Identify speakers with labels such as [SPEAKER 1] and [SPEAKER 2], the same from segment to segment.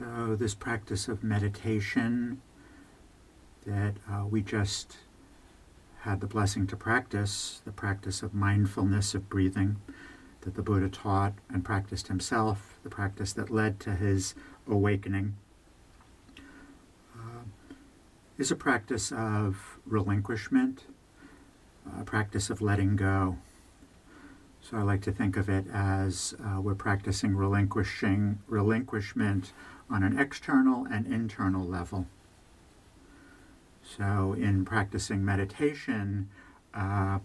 [SPEAKER 1] So, this practice of meditation that uh, we just had the blessing to practice, the practice of mindfulness of breathing that the Buddha taught and practiced himself, the practice that led to his awakening, uh, is a practice of relinquishment, a practice of letting go. So I like to think of it as uh, we're practicing relinquishing relinquishment on an external and internal level. So, in practicing meditation, uh,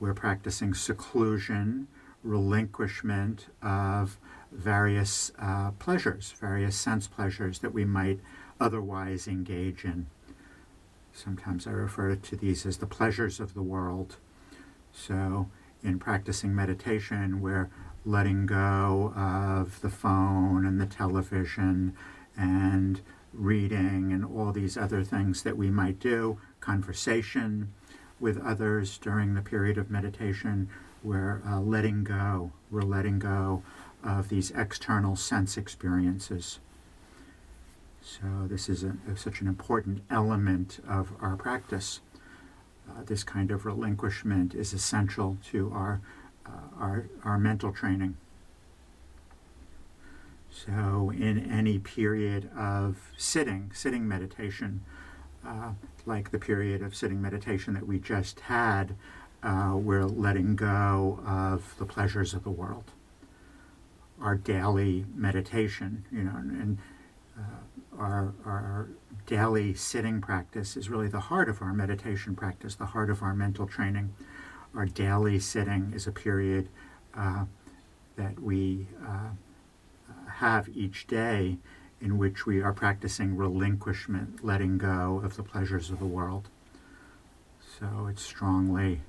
[SPEAKER 1] we're practicing seclusion, relinquishment of various uh, pleasures, various sense pleasures that we might otherwise engage in. Sometimes I refer to these as the pleasures of the world. So, in practicing meditation, we're letting go of the phone and the television and reading and all these other things that we might do, conversation with others during the period of meditation. We're uh, letting go. We're letting go of these external sense experiences. So, this is a, such an important element of our practice. Uh, this kind of relinquishment is essential to our, uh, our, our mental training. So, in any period of sitting, sitting meditation, uh, like the period of sitting meditation that we just had, uh, we're letting go of the pleasures of the world. Our daily meditation, you know, and uh, our, our daily sitting practice is really the heart of our meditation practice, the heart of our mental training. Our daily sitting is a period uh, that we uh, have each day in which we are practicing relinquishment, letting go of the pleasures of the world. So it's strongly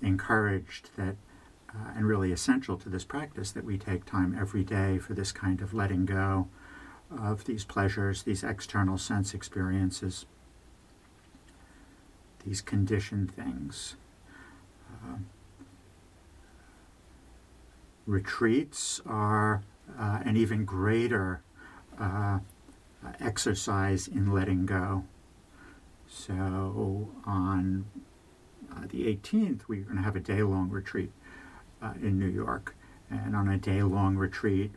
[SPEAKER 1] encouraged that, uh, and really essential to this practice, that we take time every day for this kind of letting go of these pleasures, these external sense experiences, these conditioned things. Uh, retreats are uh, an even greater uh, exercise in letting go. So on uh, the 18th, we're going to have a day long retreat uh, in New York. And on a day long retreat,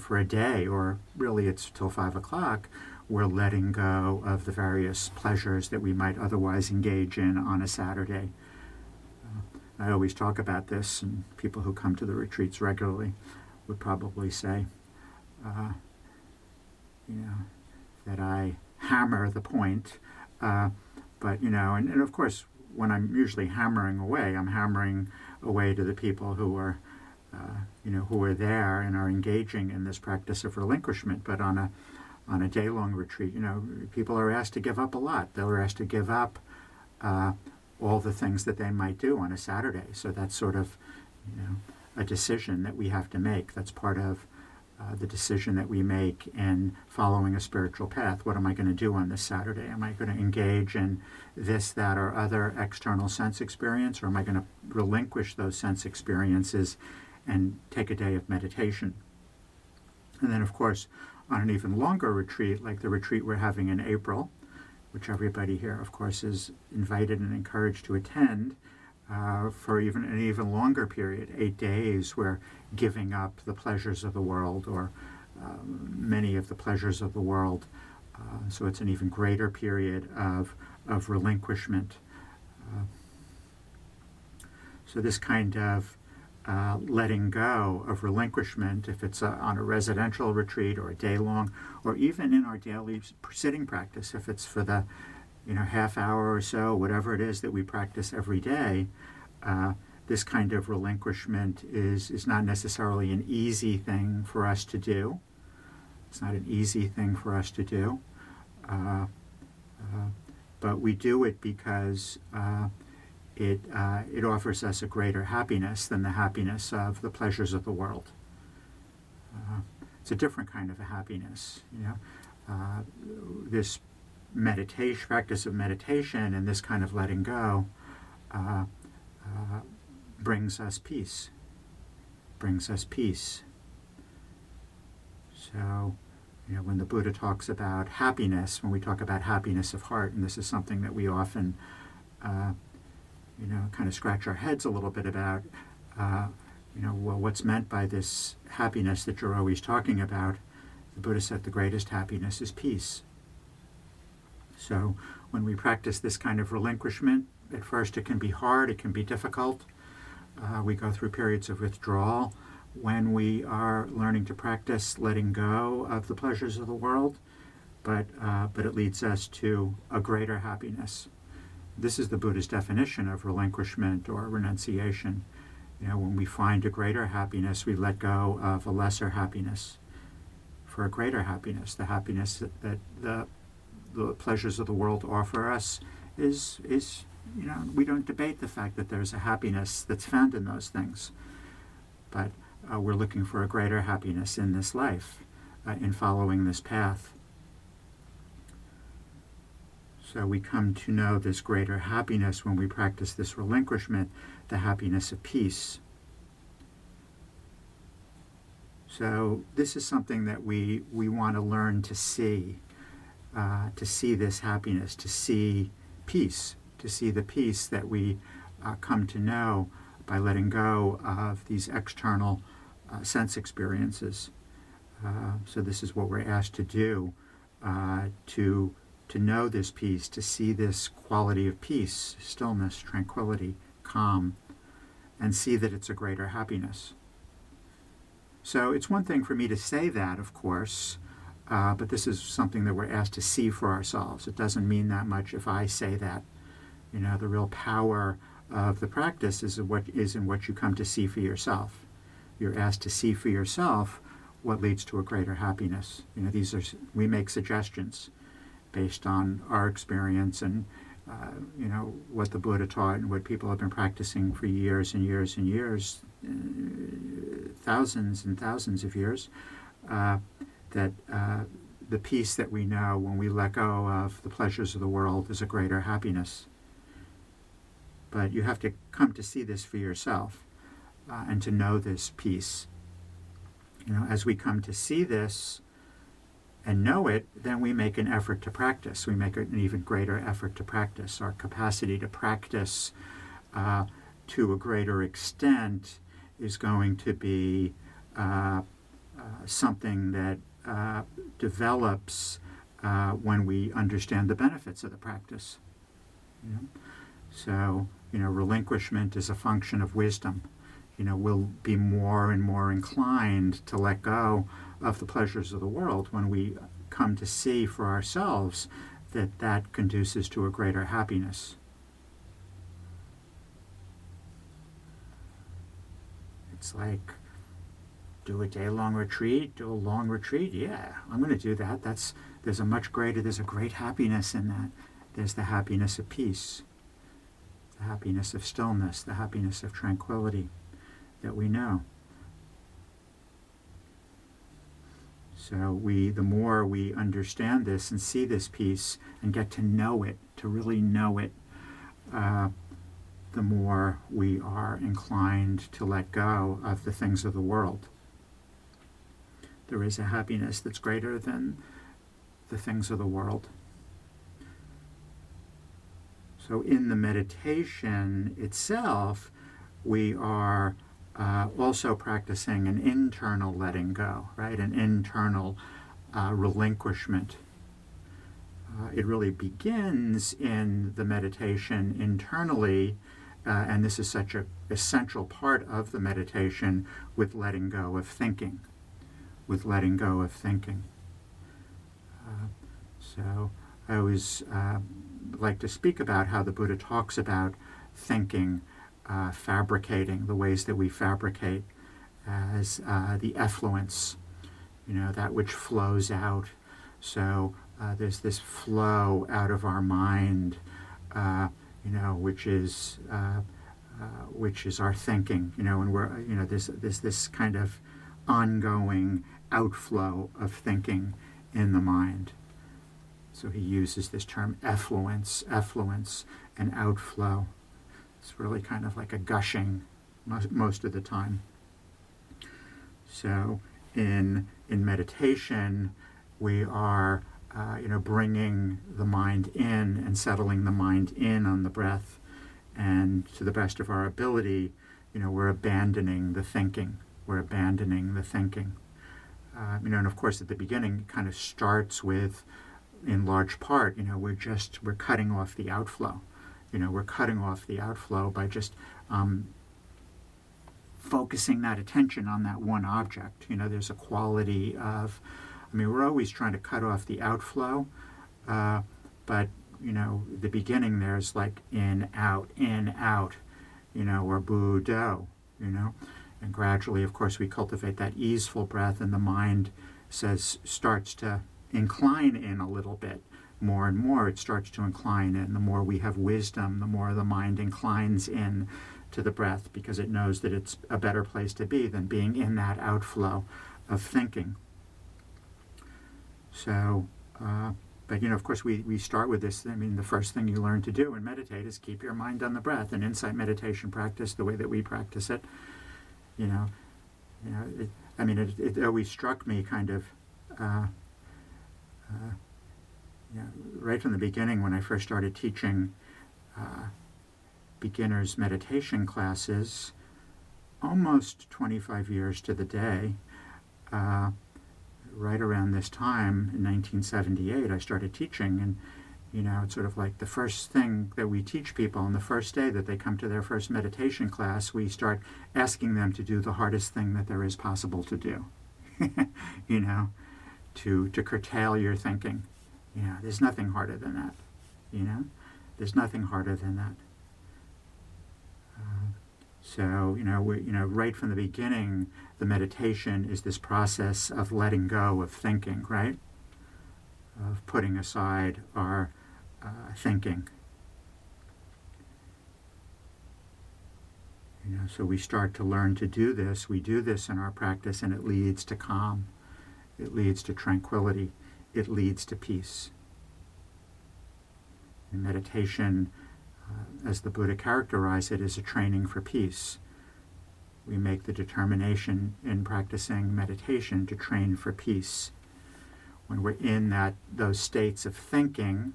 [SPEAKER 1] for a day, or really it's till 5 o'clock, we're letting go of the various pleasures that we might otherwise engage in on a Saturday. I always talk about this, and people who come to the retreats regularly would probably say, uh, you know, that I hammer the point. Uh, but, you know, and, and of course, when I'm usually hammering away, I'm hammering away to the people who are, uh, you know, who are there and are engaging in this practice of relinquishment. But on a on a day long retreat, you know, people are asked to give up a lot. They're asked to give up uh, all the things that they might do on a Saturday. So that's sort of, you know, a decision that we have to make. That's part of uh, the decision that we make in following a spiritual path. What am I going to do on this Saturday? Am I going to engage in this, that, or other external sense experience, or am I going to relinquish those sense experiences and take a day of meditation? And then, of course, on an even longer retreat, like the retreat we're having in April, which everybody here, of course, is invited and encouraged to attend, uh, for even an even longer period, eight days, we're giving up the pleasures of the world or um, many of the pleasures of the world. Uh, so it's an even greater period of, of relinquishment. Uh, so this kind of uh, letting go of relinquishment, if it's a, on a residential retreat or a day long, or even in our daily sitting practice, if it's for the you know, half hour or so, whatever it is that we practice every day, uh, this kind of relinquishment is, is not necessarily an easy thing for us to do. It's not an easy thing for us to do. Uh, uh, but we do it because uh, it, uh, it offers us a greater happiness than the happiness of the pleasures of the world. Uh, it's a different kind of a happiness. You know, this meditation, practice of meditation, and this kind of letting go uh, uh, brings us peace. Brings us peace. So, You know, when the Buddha talks about happiness, when we talk about happiness of heart, and this is something that we often, uh, you know, kind of scratch our heads a little bit about, uh, you know, well, what's meant by this happiness that you're always talking about? The Buddha said the greatest happiness is peace. So when we practice this kind of relinquishment, at first it can be hard, it can be difficult. Uh, we go through periods of withdrawal when we are learning to practice letting go of the pleasures of the world, but, uh, but it leads us to a greater happiness. This is the Buddha's definition of relinquishment or renunciation. You know, when we find a greater happiness, we let go of a lesser happiness for a greater happiness. The happiness that, that the, the pleasures of the world offer us is, is, you know, we don't debate the fact that there's a happiness that's found in those things. But uh, we're looking for a greater happiness in this life, uh, in following this path. So we come to know this greater happiness when we practice this relinquishment, the happiness of peace. So this is something that we, we want to learn to see, uh, to see this happiness, to see peace, to see the peace that we uh, come to know by letting go of these external uh, sense experiences. Uh, so this is what we're asked to do uh, to to know this peace, to see this quality of peace, stillness, tranquility, calm, and see that it's a greater happiness. So it's one thing for me to say that, of course, uh, but this is something that we're asked to see for ourselves. It doesn't mean that much if I say that. You know, the real power of the practice is what is in what you come to see for yourself you're asked to see for yourself what leads to a greater happiness. You know, these are we make suggestions based on our experience and uh, you know what the Buddha taught and what people have been practicing for years and years and years, uh, thousands and thousands of years. Uh, that uh, the peace that we know when we let go of the pleasures of the world is a greater happiness. But you have to come to see this for yourself uh, and to know this peace. You know, as we come to see this and know it, then we make an effort to practice. We make an even greater effort to practice. Our capacity to practice uh, to a greater extent is going to be uh, uh something that uh, develops uh, when we understand the benefits of the practice. You know? So, you know, relinquishment is a function of wisdom you know, we'll be more and more inclined to let go of the pleasures of the world when we come to see for ourselves that that conduces to a greater happiness. It's like do a day long retreat, do a long retreat. Yeah, I'm going to do that. That's there's a much greater there's a great happiness in that. There's the happiness of peace, the happiness of stillness, the happiness of tranquility that we know. So we, the more we understand this and see this peace and get to know it, to really know it, uh, the more we are inclined to let go of the things of the world. There is a happiness that's greater than the things of the world. So in the meditation itself, we are uh, also practicing an internal letting go, right? An internal uh, relinquishment. Uh, it really begins in the meditation internally, uh, and this is such an essential part of the meditation with letting go of thinking, with letting go of thinking. Uh, so I always uh, like to speak about how the Buddha talks about thinking uh, fabricating, the ways that we fabricate as uh, the effluents, you know, that which flows out. So uh, there's this flow out of our mind, uh, you know, which is uh, uh, which is our thinking, you know, and we're you know there's there's this kind of ongoing outflow of thinking in the mind. So he uses this term effluents, effluents, and outflow. It's really kind of like a gushing most of the time. So in in meditation, we are, uh, you know, bringing the mind in and settling the mind in on the breath, and to the best of our ability, you know, we're abandoning the thinking. We're abandoning the thinking. Uh, you know, and of course, at the beginning, it kind of starts with, in large part, you know, we're just we're cutting off the outflow. You know, we're cutting off the outflow by just um, focusing that attention on that one object. You know, there's a quality of, I mean, we're always trying to cut off the outflow, uh, but you know, the beginning there's like in, out, in, out, you know, or buddho, you know, and gradually, of course, we cultivate that easeful breath, and the mind says starts to incline in a little bit more and more. It starts to incline in. The more we have wisdom, the more the mind inclines in to the breath because it knows that it's a better place to be than being in that outflow of thinking. So, uh, but you know, of course, we, we start with this. I mean, the first thing you learn to do and meditate is keep your mind on the breath. And insight meditation practice, the way that we practice it, you know, you know, it, I mean, it, it always struck me kind of, uh, uh, you know, right from the beginning when I first started teaching uh, beginners meditation classes almost 25 years to the day. Uh, right around this time in 1978, I started teaching, and you know, it's sort of like the first thing that we teach people on the first day that they come to their first meditation class, we start asking them to do the hardest thing that there is possible to do. you know, to to curtail your thinking. You know, there's nothing harder than that. You know, there's nothing harder than that. So, you know, we, you know, right from the beginning, the meditation is this process of letting go of thinking, right? Of putting aside our uh, thinking. You know, so we start to learn to do this. We do this in our practice, and it leads to calm. It leads to tranquility. It leads to peace. In meditation, uh, as the Buddha characterized it, is a training for peace. We make the determination in practicing meditation to train for peace. When we're in that those states of thinking,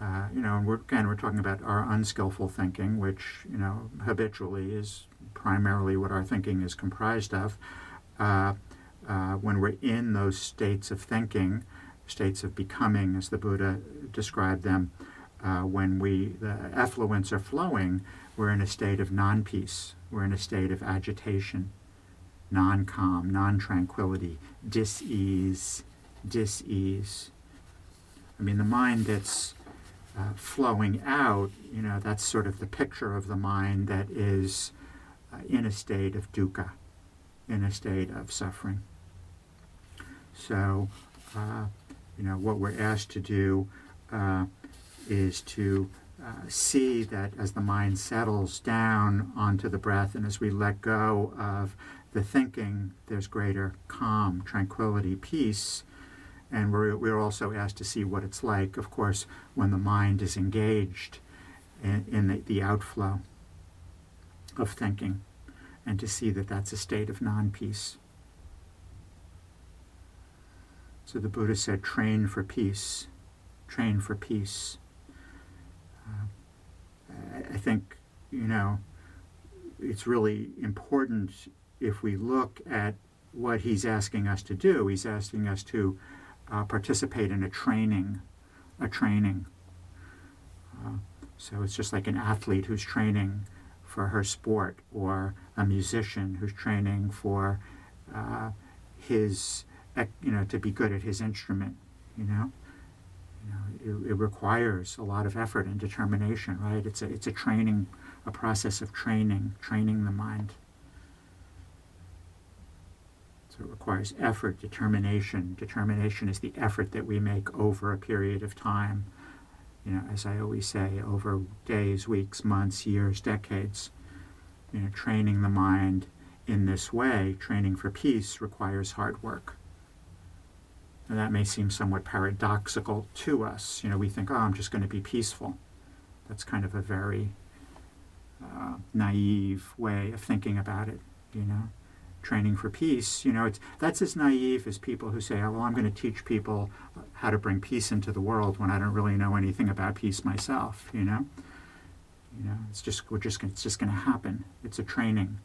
[SPEAKER 1] uh, you know, and we're, again, we're talking about our unskillful thinking, which, you know, habitually is primarily what our thinking is comprised of. Uh, uh, when we're in those states of thinking, states of becoming, as the Buddha described them, uh, when we the effluents are flowing, we're in a state of non-peace. We're in a state of agitation, non-calm, non-tranquility, dis-ease, dis-ease. I mean, the mind that's uh, flowing out, you know, that's sort of the picture of the mind that is uh, in a state of dukkha, in a state of suffering. So, uh, you know, what we're asked to do uh, is to uh, see that as the mind settles down onto the breath and as we let go of the thinking, there's greater calm, tranquility, peace. And we're, we're also asked to see what it's like, of course, when the mind is engaged in, in the, the outflow of thinking, and to see that that's a state of non peace. So the Buddha said, train for peace, train for peace. I think, you know, it's really important if we look at what he's asking us to do. He's asking us to uh, participate in a training, a training. Uh, so it's just like an athlete who's training for her sport, or a musician who's training for uh, his, you know, to be good at his instrument. You know, you know, it, it, requires a lot of effort and determination, right? It's a, it's a training, a process of training, training the mind. So it requires effort, determination. Determination is the effort that we make over a period of time. You know, as I always say, over days, weeks, months, years, decades. You know, training the mind in this way, training for peace, requires hard work. And that may seem somewhat paradoxical to us. You know, we think, oh, I'm just going to be peaceful. That's kind of a very uh, naive way of thinking about it, you know. training for peace, you know, it's that's as naive as people who say, "Oh, well, I'm going to teach people how to bring peace into the world when I don't really know anything about peace myself." You know, you know, it's just we're just it's just going to happen. It's a training.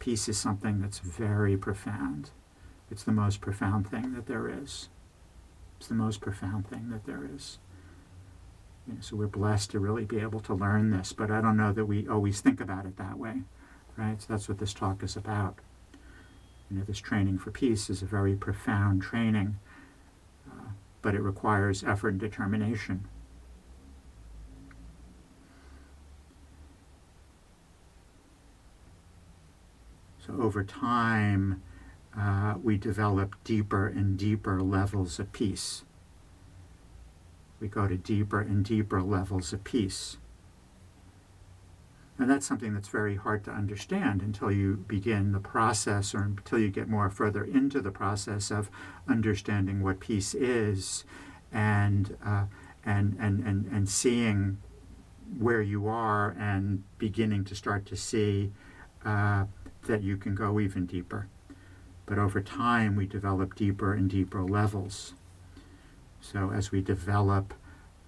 [SPEAKER 1] Peace is something that's very profound. It's the most profound thing that there is. It's the most profound thing that there is. You know, so we're blessed to really be able to learn this, but I don't know that we always think about it that way, right? So that's what this talk is about. You know, this training for peace is a very profound training, uh, but it requires effort and determination. So over time, uh, we develop deeper and deeper levels of peace. We go to deeper and deeper levels of peace. And that's something that's very hard to understand until you begin the process or until you get more further into the process of understanding what peace is and, uh, and, and, and, and seeing where you are and beginning to start to see uh, that you can go even deeper. But over time, we develop deeper and deeper levels. So as we develop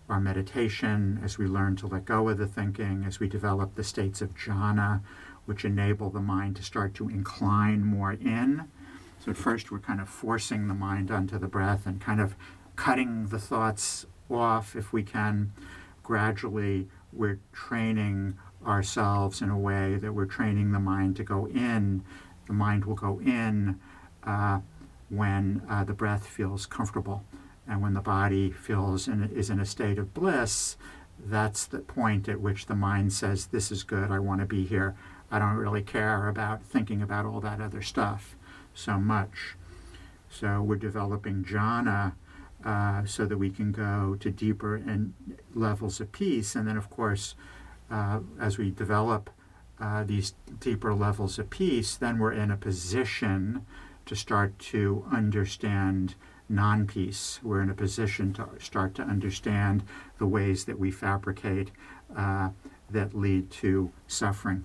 [SPEAKER 1] our meditation, as we learn to let go of the thinking, as we develop the states of jhana, which enable the mind to start to incline more in. So at first, we're kind of forcing the mind onto the breath and kind of cutting the thoughts off if we can. Gradually, we're training ourselves in a way that we're training the mind to go in. The mind will go in uh, when uh, the breath feels comfortable. And when the body feels and is in a state of bliss, that's the point at which the mind says, This is good, I want to be here. I don't really care about thinking about all that other stuff so much. So we're developing jhana uh, so that we can go to deeper and levels of peace. And then, of course, uh, as we develop uh, these deeper levels of peace, then we're in a position to start to understand non peace. We're in a position to start to understand the ways that we fabricate uh, that lead to suffering.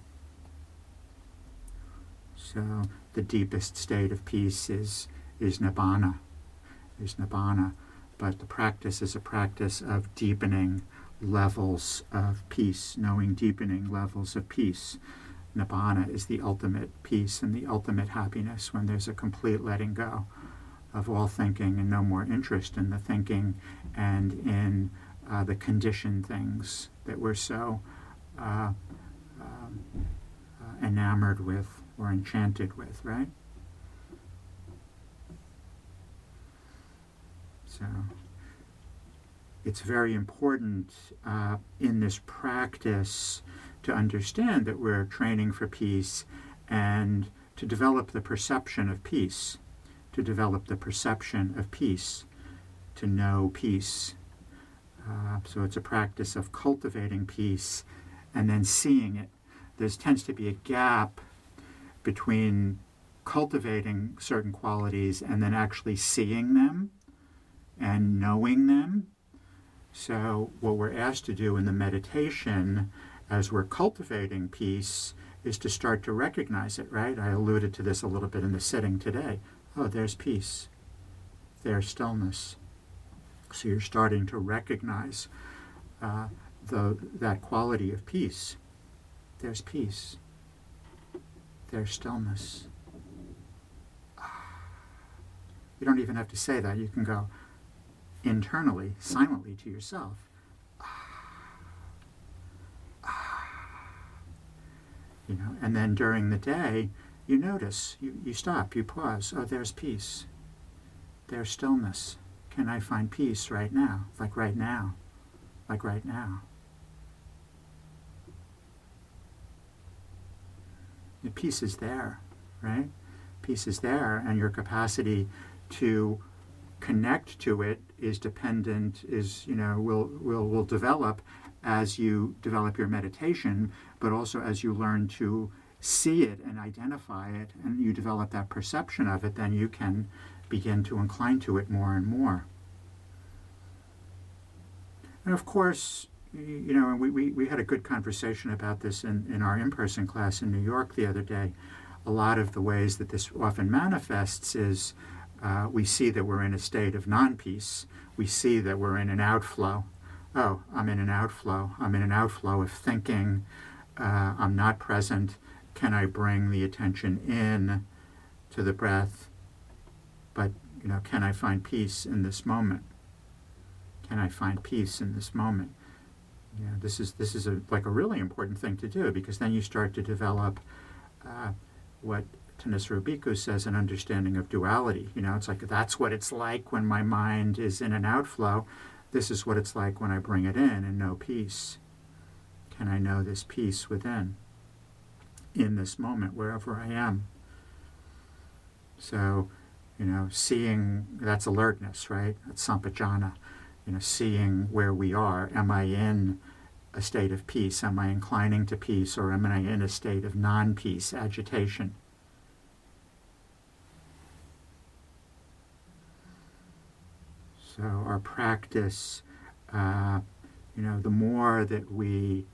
[SPEAKER 1] So, the deepest state of peace is, is nibbana, is nibbana. But the practice is a practice of deepening levels of peace, knowing deepening levels of peace. Nibbana is the ultimate peace and the ultimate happiness when there's a complete letting go of all thinking and no more interest in the thinking and in uh, the conditioned things that we're so uh, um, uh, enamored with or enchanted with, right? So it's very important uh, in this practice to understand that we're training for peace and to develop the perception of peace to develop the perception of peace, to know peace. Uh, so it's a practice of cultivating peace and then seeing it. There tends to be a gap between cultivating certain qualities and then actually seeing them and knowing them. So, what we're asked to do in the meditation as we're cultivating peace is to start to recognize it, right? I alluded to this a little bit in the sitting today oh, there's peace, there's stillness. So you're starting to recognize uh, the, that quality of peace. There's peace, there's stillness. You don't even have to say that. You can go internally, silently to yourself. You know, and then during the day, you notice, you, you stop, you pause. Oh, there's peace. There's stillness. Can I find peace right now? Like right now. Like right now. The peace is there, right? Peace is there, and your capacity to connect to it is dependent, is, you know, will, will, will develop as you develop your meditation, but also as you learn to see it and identify it and you develop that perception of it, then you can begin to incline to it more and more. And of course, you know, we, we, we had a good conversation about this in, in our in person class in New York the other day. a lot of the ways that this often manifests is uh, we see that we're in a state of non peace. We see that we're in an outflow. Oh, I'm in an outflow. I'm in an outflow of thinking. Uh, I'm not present. Can I bring the attention in to the breath? But, you know, can I find peace in this moment? Can I find peace in this moment? You know, this is this is a, like a really important thing to do because then you start to develop uh, what Thanissaro Bhikkhu says an understanding of duality. You know, it's like that's what it's like when my mind is in an outflow. This is what it's like when I bring it in and know peace. Can I know this peace within in this moment, wherever I am? So, you know, seeing that's alertness, right? That's sampajana. You know, seeing where we are. Am I in a state of peace? Am I inclining to peace or am I in a state of non peace, agitation? So, our practice, uh, you know, the more that we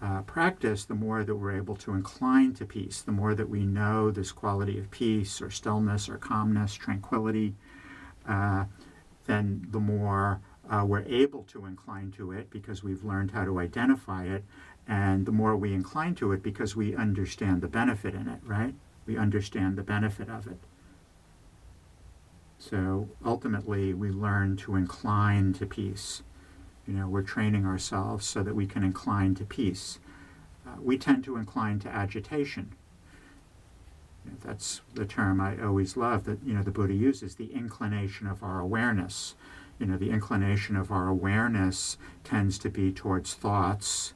[SPEAKER 1] uh, practice, the more that we're able to incline to peace, the more that we know this quality of peace or stillness or calmness, tranquility, uh, then the more uh, we're able to incline to it because we've learned how to identify it. And the more we incline to it because we understand the benefit in it, right? We understand the benefit of it. So ultimately, we learn to incline to peace. You know, we're training ourselves so that we can incline to peace. Uh, we tend to incline to agitation. You know, that's the term I always love that you know the Buddha uses the inclination of our awareness you know, the inclination of our awareness tends to be towards thoughts,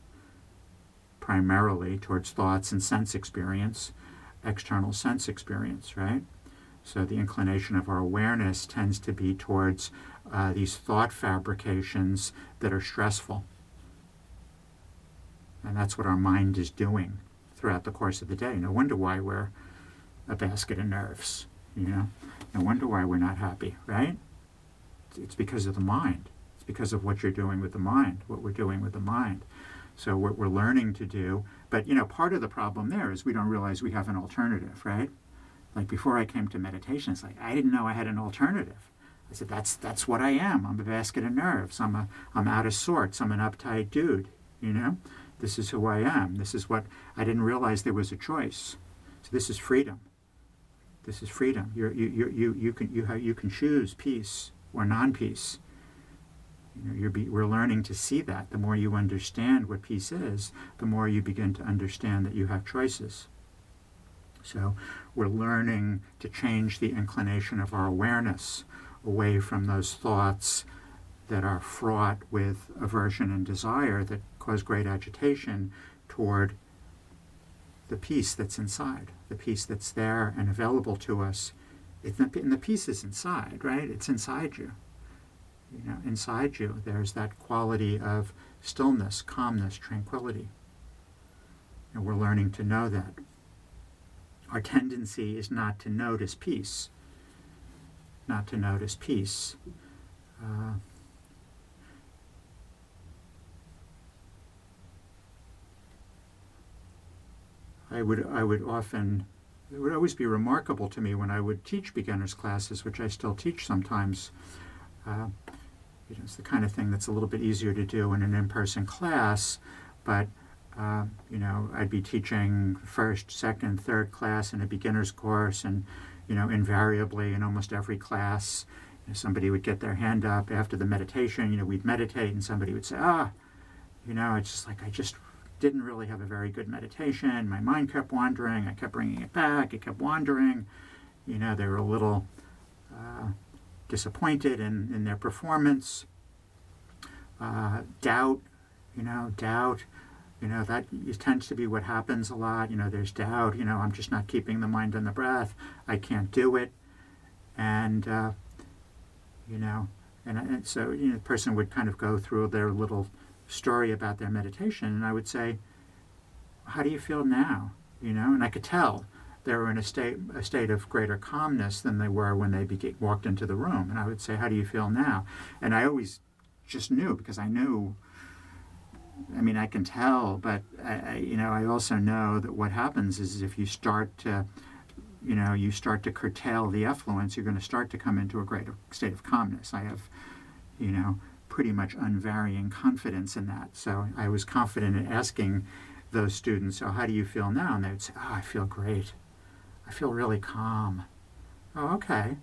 [SPEAKER 1] primarily towards thoughts and sense experience, external sense experience, right? So the inclination of our awareness tends to be towards uh, these thought fabrications that are stressful. And that's what our mind is doing throughout the course of the day. No wonder why we're a basket of nerves, you know? No wonder why we're not happy, right? it's because of the mind. It's because of what you're doing with the mind, what we're doing with the mind. So what we're learning to do, but you know, part of the problem there is we don't realize we have an alternative, right? Like before I came to meditation, it's like I didn't know I had an alternative. I said that's that's what I am. I'm a basket of nerves. I'm a I'm out of sorts. I'm an uptight dude. You know, this is who I am. This is what I didn't realize there was a choice. So this is freedom. This is freedom. You're, you you you you can you have, you can choose peace or non-peace. You know, you're be, we're learning to see that. The more you understand what peace is, the more you begin to understand that you have choices. So we're learning to change the inclination of our awareness away from those thoughts that are fraught with aversion and desire that cause great agitation toward the peace that's inside, the peace that's there and available to us it's and the peace is inside, right? It's inside you. You know, inside you, there's that quality of stillness, calmness, tranquility. And we're learning to know that. Our tendency is not to notice peace, not to notice peace. Uh, I would I would often it would always be remarkable to me when I would teach beginners classes, which I still teach sometimes. Uh, it's the kind of thing that's a little bit easier to do in an in-person class, but uh, you know, I'd be teaching first, second, third class in a beginner's course, and you know, invariably in almost every class, you know, somebody would get their hand up after the meditation. You know, we'd meditate, and somebody would say, "Ah, you know, it's just like I just didn't really have a very good meditation. My mind kept wandering. I kept bringing it back. It kept wandering. You know, they were a little uh, disappointed in, in their performance. Uh, doubt, you know, doubt, you know, that tends to be what happens a lot. You know, there's doubt. You know, I'm just not keeping the mind on the breath. I can't do it. And, uh, you know, and, and so you know, the person would kind of go through their little story about their meditation, and I would say, "How do you feel now?" You know, and I could tell they were in a state a state of greater calmness than they were when they walked into the room. And I would say, "How do you feel now?" And I always just knew because I knew. I mean, I can tell, but I, I, you know, I also know that what happens is if you start to you know, you start to curtail the effluents, you're going to start to come into a greater state of calmness. I have, you know, pretty much unvarying confidence in that. So I was confident in asking those students, "Oh, how do you feel now?" And they'd say, "Oh, I feel great. I feel really calm." Oh, okay.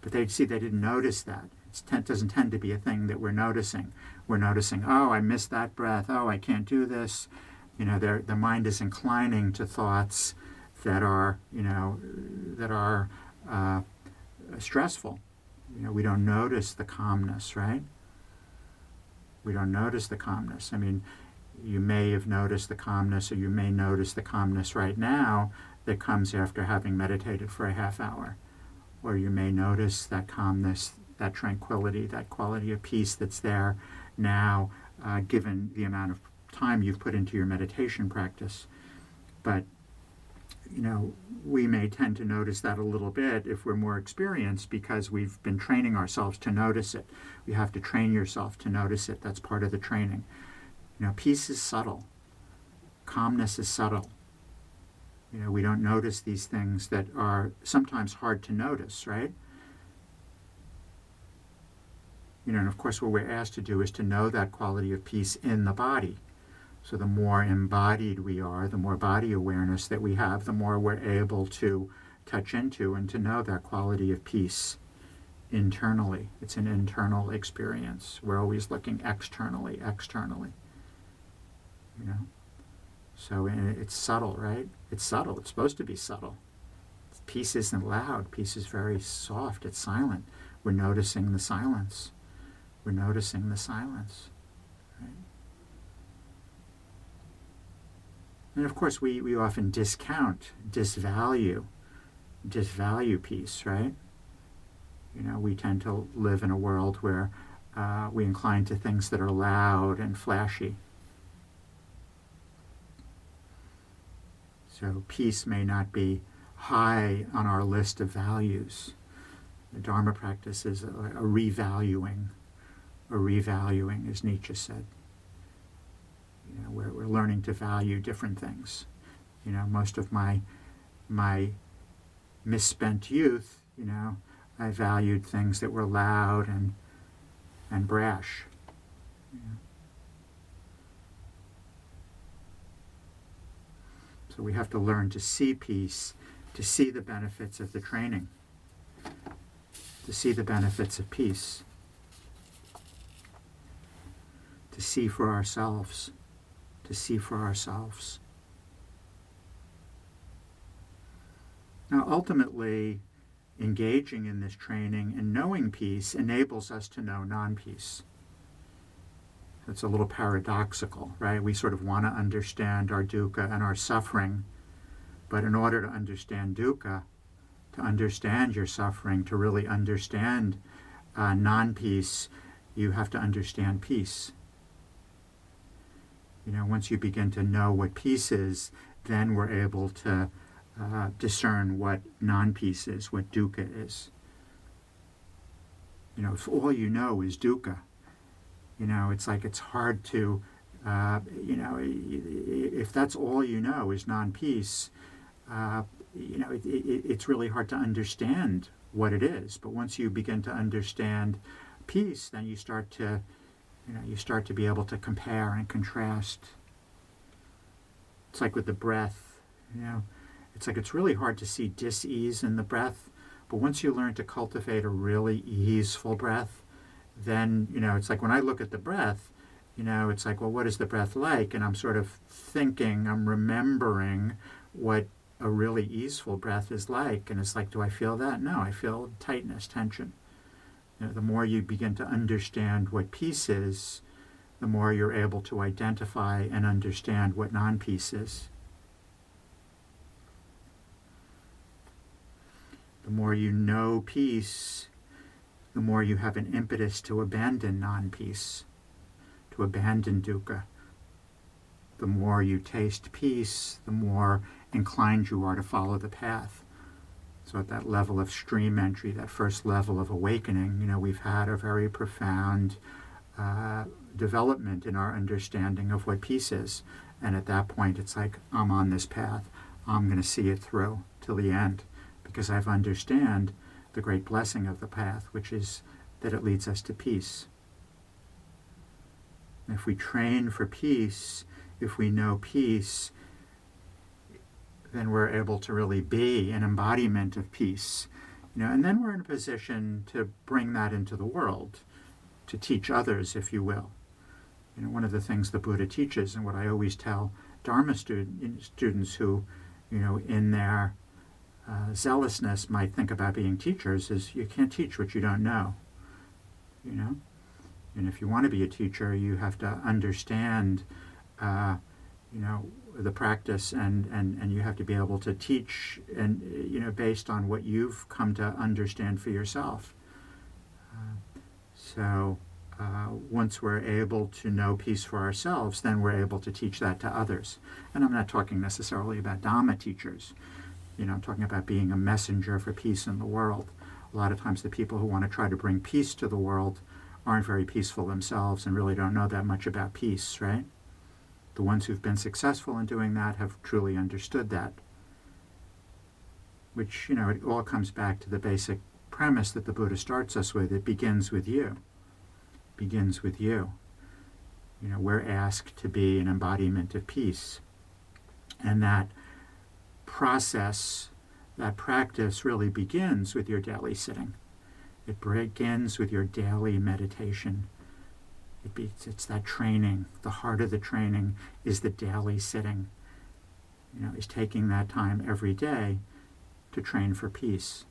[SPEAKER 1] But they'd see they didn't notice that. It doesn't tend to be a thing that we're noticing. We're noticing, "Oh, I missed that breath. Oh, I can't do this." You know, the mind is inclining to thoughts that are, you know, that are uh, stressful. You know, we don't notice the calmness, right? We don't notice the calmness. I mean, you may have noticed the calmness, or you may notice the calmness right now that comes after having meditated for a half hour. Or you may notice that calmness, that tranquility, that quality of peace that's there now, uh, given the amount of time you've put into your meditation practice. But you know, we may tend to notice that a little bit if we're more experienced because we've been training ourselves to notice it. You have to train yourself to notice it. That's part of the training. You know, peace is subtle, calmness is subtle. You know, we don't notice these things that are sometimes hard to notice, right? You know, and of course, what we're asked to do is to know that quality of peace in the body. So the more embodied we are, the more body awareness that we have, the more we're able to touch into and to know that quality of peace internally. It's an internal experience. We're always looking externally, externally. You know? So it's subtle, right? It's subtle. It's supposed to be subtle. Peace isn't loud. Peace is very soft. It's silent. We're noticing the silence. We're noticing the silence. Right? And of course, we, we often discount, disvalue, disvalue peace, right? You know, we tend to live in a world where uh, we incline to things that are loud and flashy. So peace may not be high on our list of values. The Dharma practice is a, a revaluing, a revaluing, as Nietzsche said. You know, we're, we're learning to value different things. You know, most of my my misspent youth, you know, I valued things that were loud and and brash. So we have to learn to see peace, to see the benefits of the training, to see the benefits of peace, to see for ourselves to see for ourselves. Now, ultimately, engaging in this training and knowing peace enables us to know non peace. It's a little paradoxical, right? We sort of want to understand our dukkha and our suffering, but in order to understand dukkha, to understand your suffering, to really understand uh, non peace, you have to understand peace. You know, once you begin to know what peace is, then we're able to uh, discern what non-peace is, what dukkha is. You know, if all you know is dukkha, you know, it's like it's hard to, uh, you know, if that's all you know is non-peace, uh, you know, it, it, it's really hard to understand what it is. But once you begin to understand peace, then you start to you know, you start to be able to compare and contrast. It's like with the breath, you know, it's like it's really hard to see dis-ease in the breath, but once you learn to cultivate a really easeful breath, then, you know, it's like when I look at the breath, you know, it's like, well, what is the breath like? And I'm sort of thinking, I'm remembering what a really easeful breath is like. And it's like, do I feel that? No, I feel tightness, tension. You know, the more you begin to understand what peace is, the more you're able to identify and understand what non peace is. The more you know peace, the more you have an impetus to abandon non peace, to abandon dukkha. The more you taste peace, the more inclined you are to follow the path. So at that level of stream entry, that first level of awakening, you know, we've had a very profound uh, development in our understanding of what peace is. And at that point, it's like, I'm on this path. I'm going to see it through till the end. because I've understand the great blessing of the path, which is that it leads us to peace. If we train for peace, if we know peace, then we're able to really be an embodiment of peace. You know, and then we're in a position to bring that into the world, to teach others, if you will. You know, one of the things the Buddha teaches, and what I always tell Dharma student, students who, you know, in their uh, zealousness might think about being teachers, is you can't teach what you don't know. You know, and if you want to be a teacher, you have to understand, uh, you know, the practice and, and, and you have to be able to teach and you know based on what you've come to understand for yourself. Uh, so uh, once we're able to know peace for ourselves then we're able to teach that to others. And i'm not talking necessarily about dhamma teachers. You know i'm talking about being a messenger for peace in the world. A lot of times the people who want to try to bring peace to the world aren't very peaceful themselves and really don't know that much about peace right the ones who've been successful in doing that have truly understood that. Which, you know, it all comes back to the basic premise that the Buddha starts us with. It begins with you. It begins with you. You know, we're asked to be an embodiment of peace. And that process, that practice really begins with your daily sitting. It begins with your daily meditation it it's that training. The heart of the training is the daily sitting. You know, is taking that time every day to train for peace.